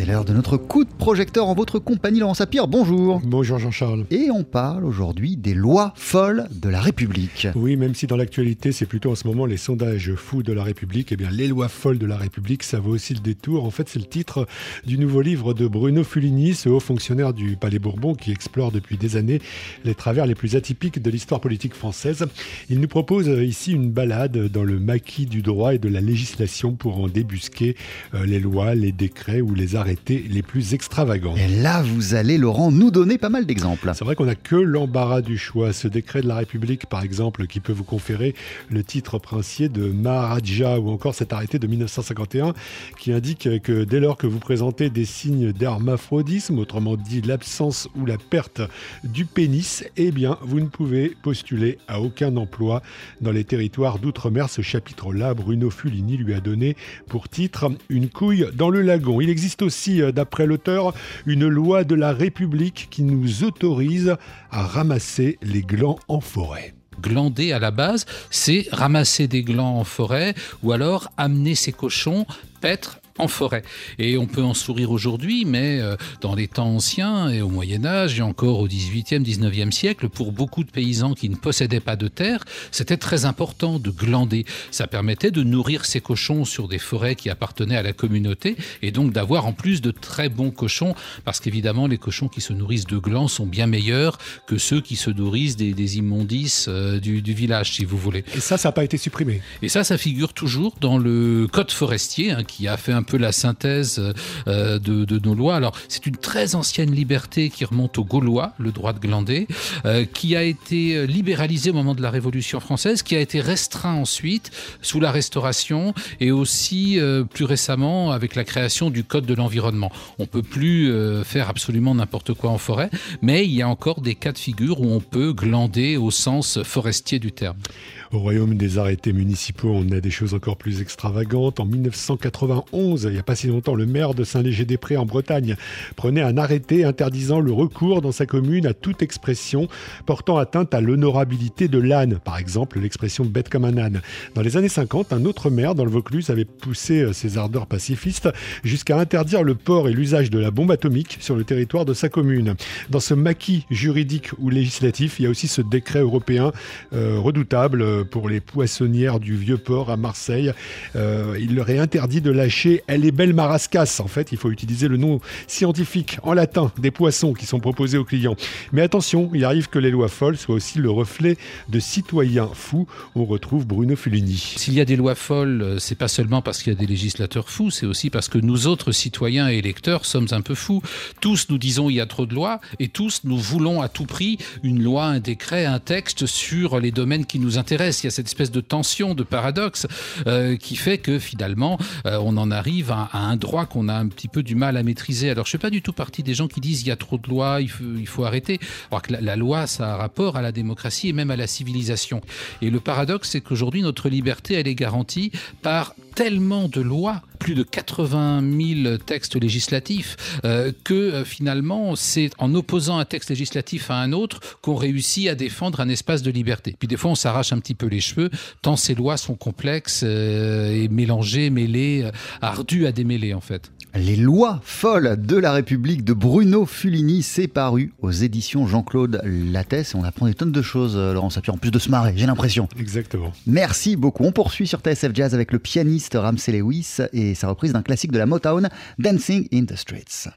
C'est l'heure de notre coup de projecteur en votre compagnie, Laurent Sapir. Bonjour. Bonjour Jean-Charles. Et on parle aujourd'hui des lois folles de la République. Oui, même si dans l'actualité, c'est plutôt en ce moment les sondages fous de la République, eh bien les lois folles de la République, ça vaut aussi le détour. En fait, c'est le titre du nouveau livre de Bruno Fulini, ce haut fonctionnaire du Palais Bourbon qui explore depuis des années les travers les plus atypiques de l'histoire politique française. Il nous propose ici une balade dans le maquis du droit et de la législation pour en débusquer euh, les lois, les décrets ou les arrêtés les plus extravagants. Et là, vous allez, Laurent, nous donner pas mal d'exemples. C'est vrai qu'on n'a que l'embarras du choix. Ce décret de la République, par exemple, qui peut vous conférer le titre princier de Maharaja, ou encore cet arrêté de 1951 qui indique que dès lors que vous présentez des signes d'hermaphrodisme, autrement dit l'absence ou la perte du pénis, eh bien, vous ne pouvez postuler à aucun emploi dans les territoires d'outre-mer. Ce chapitre-là, Bruno Fulini lui a donné pour titre Une couille dans le lagon. Il existe aussi, euh, d'après l'auteur, une loi de la République qui nous autorise à ramasser les glands en forêt. Glander à la base, c'est ramasser des glands en forêt ou alors amener ses cochons paître en forêt. Et on peut en sourire aujourd'hui, mais euh, dans les temps anciens et au Moyen Âge et encore au 18e, 19e siècle, pour beaucoup de paysans qui ne possédaient pas de terre, c'était très important de glander. Ça permettait de nourrir ces cochons sur des forêts qui appartenaient à la communauté et donc d'avoir en plus de très bons cochons, parce qu'évidemment les cochons qui se nourrissent de glands sont bien meilleurs que ceux qui se nourrissent des, immondices euh, du, village, si vous voulez. Et ça, ça n'a pas été supprimé. Et ça, ça figure toujours dans le code forestier, hein, qui a fait un peu la synthèse euh, de, nos lois. Alors, c'est une très ancienne liberté qui remonte aux Gaulois, le droit de glander, euh, qui a été libéralisé au moment de la Révolution française, qui a été restreint ensuite sous la Restauration et aussi euh, plus récemment avec la création du Code de l'environnement. On peut plus faire absolument n'importe quoi en forêt, mais il y a encore des cas de figure où on peut glander au sens forestier du terme. Au royaume des arrêtés municipaux, on a des choses encore plus extravagantes. En 1991, il n'y a pas si longtemps, le maire de Saint-Léger-des-Prés en Bretagne prenait un arrêté interdisant le recours dans sa commune à toute expression portant atteinte à l'honorabilité de l'âne, par exemple l'expression bête comme un âne. Dans les années 50, un autre maire dans le Vaucluse avait poussé euh, ses ardeurs pacifistes jusqu'à interdire le port et l'usage de la bombe atomique sur le territoire de sa commune. Dans ce maquis juridique ou législatif, il y a aussi ce décret européen euh, redoutable euh, pour les poissonnières du Vieux-Port à Marseille. Euh, il leur est interdit de lâcher Elle est belle marascas. En fait, il faut utiliser le nom scientifique en latin des poissons qui sont proposés aux clients. Mais attention, il arrive que les lois folles soient aussi le reflet de citoyens fous. On retrouve Bruno Fulini. S'il y a des lois folles, euh, c'est pas seulement parce qu'il y a des législateurs fous, c'est aussi parce que nous autres citoyens et électeurs sommes un peu fous. Tous nous disons il y a trop de lois et tous nous voulons à tout prix une loi, un décret, un texte sur les domaines qui nous intéressent il y a cette espèce de tension, de paradoxe euh, qui fait que finalement, euh, on en arrive à, un droit qu'on a un petit peu du mal à maîtriser? Alors, je ne fais pas du tout partie des gens qui disent il y a trop de lois, il faut, arrêter. Alors que la, la, loi, ça a rapport à la démocratie et même à la civilisation. Et le paradoxe, c'est qu'aujourd'hui, notre liberté, elle est garantie par tellement de lois plus de 80 000 textes législatifs euh, que euh, finalement c'est en opposant un texte législatif à un autre qu'on réussit à défendre un espace de liberté. Puis des fois on s'arrache un petit peu les cheveux tant ces lois sont complexes euh, et mélangées, mêlées, ardues à démêler en fait. Les lois folles de la République de Bruno Fulini, c'est paru aux éditions Jean-Claude Lattès. On apprend des tonnes de choses, Laurent Sapir, en plus de se marrer, j'ai l'impression. Exactement. Merci beaucoup. On poursuit sur TSF Jazz avec le pianiste Ramsey Lewis et sa reprise d'un classique de la Motown, Dancing in the Streets.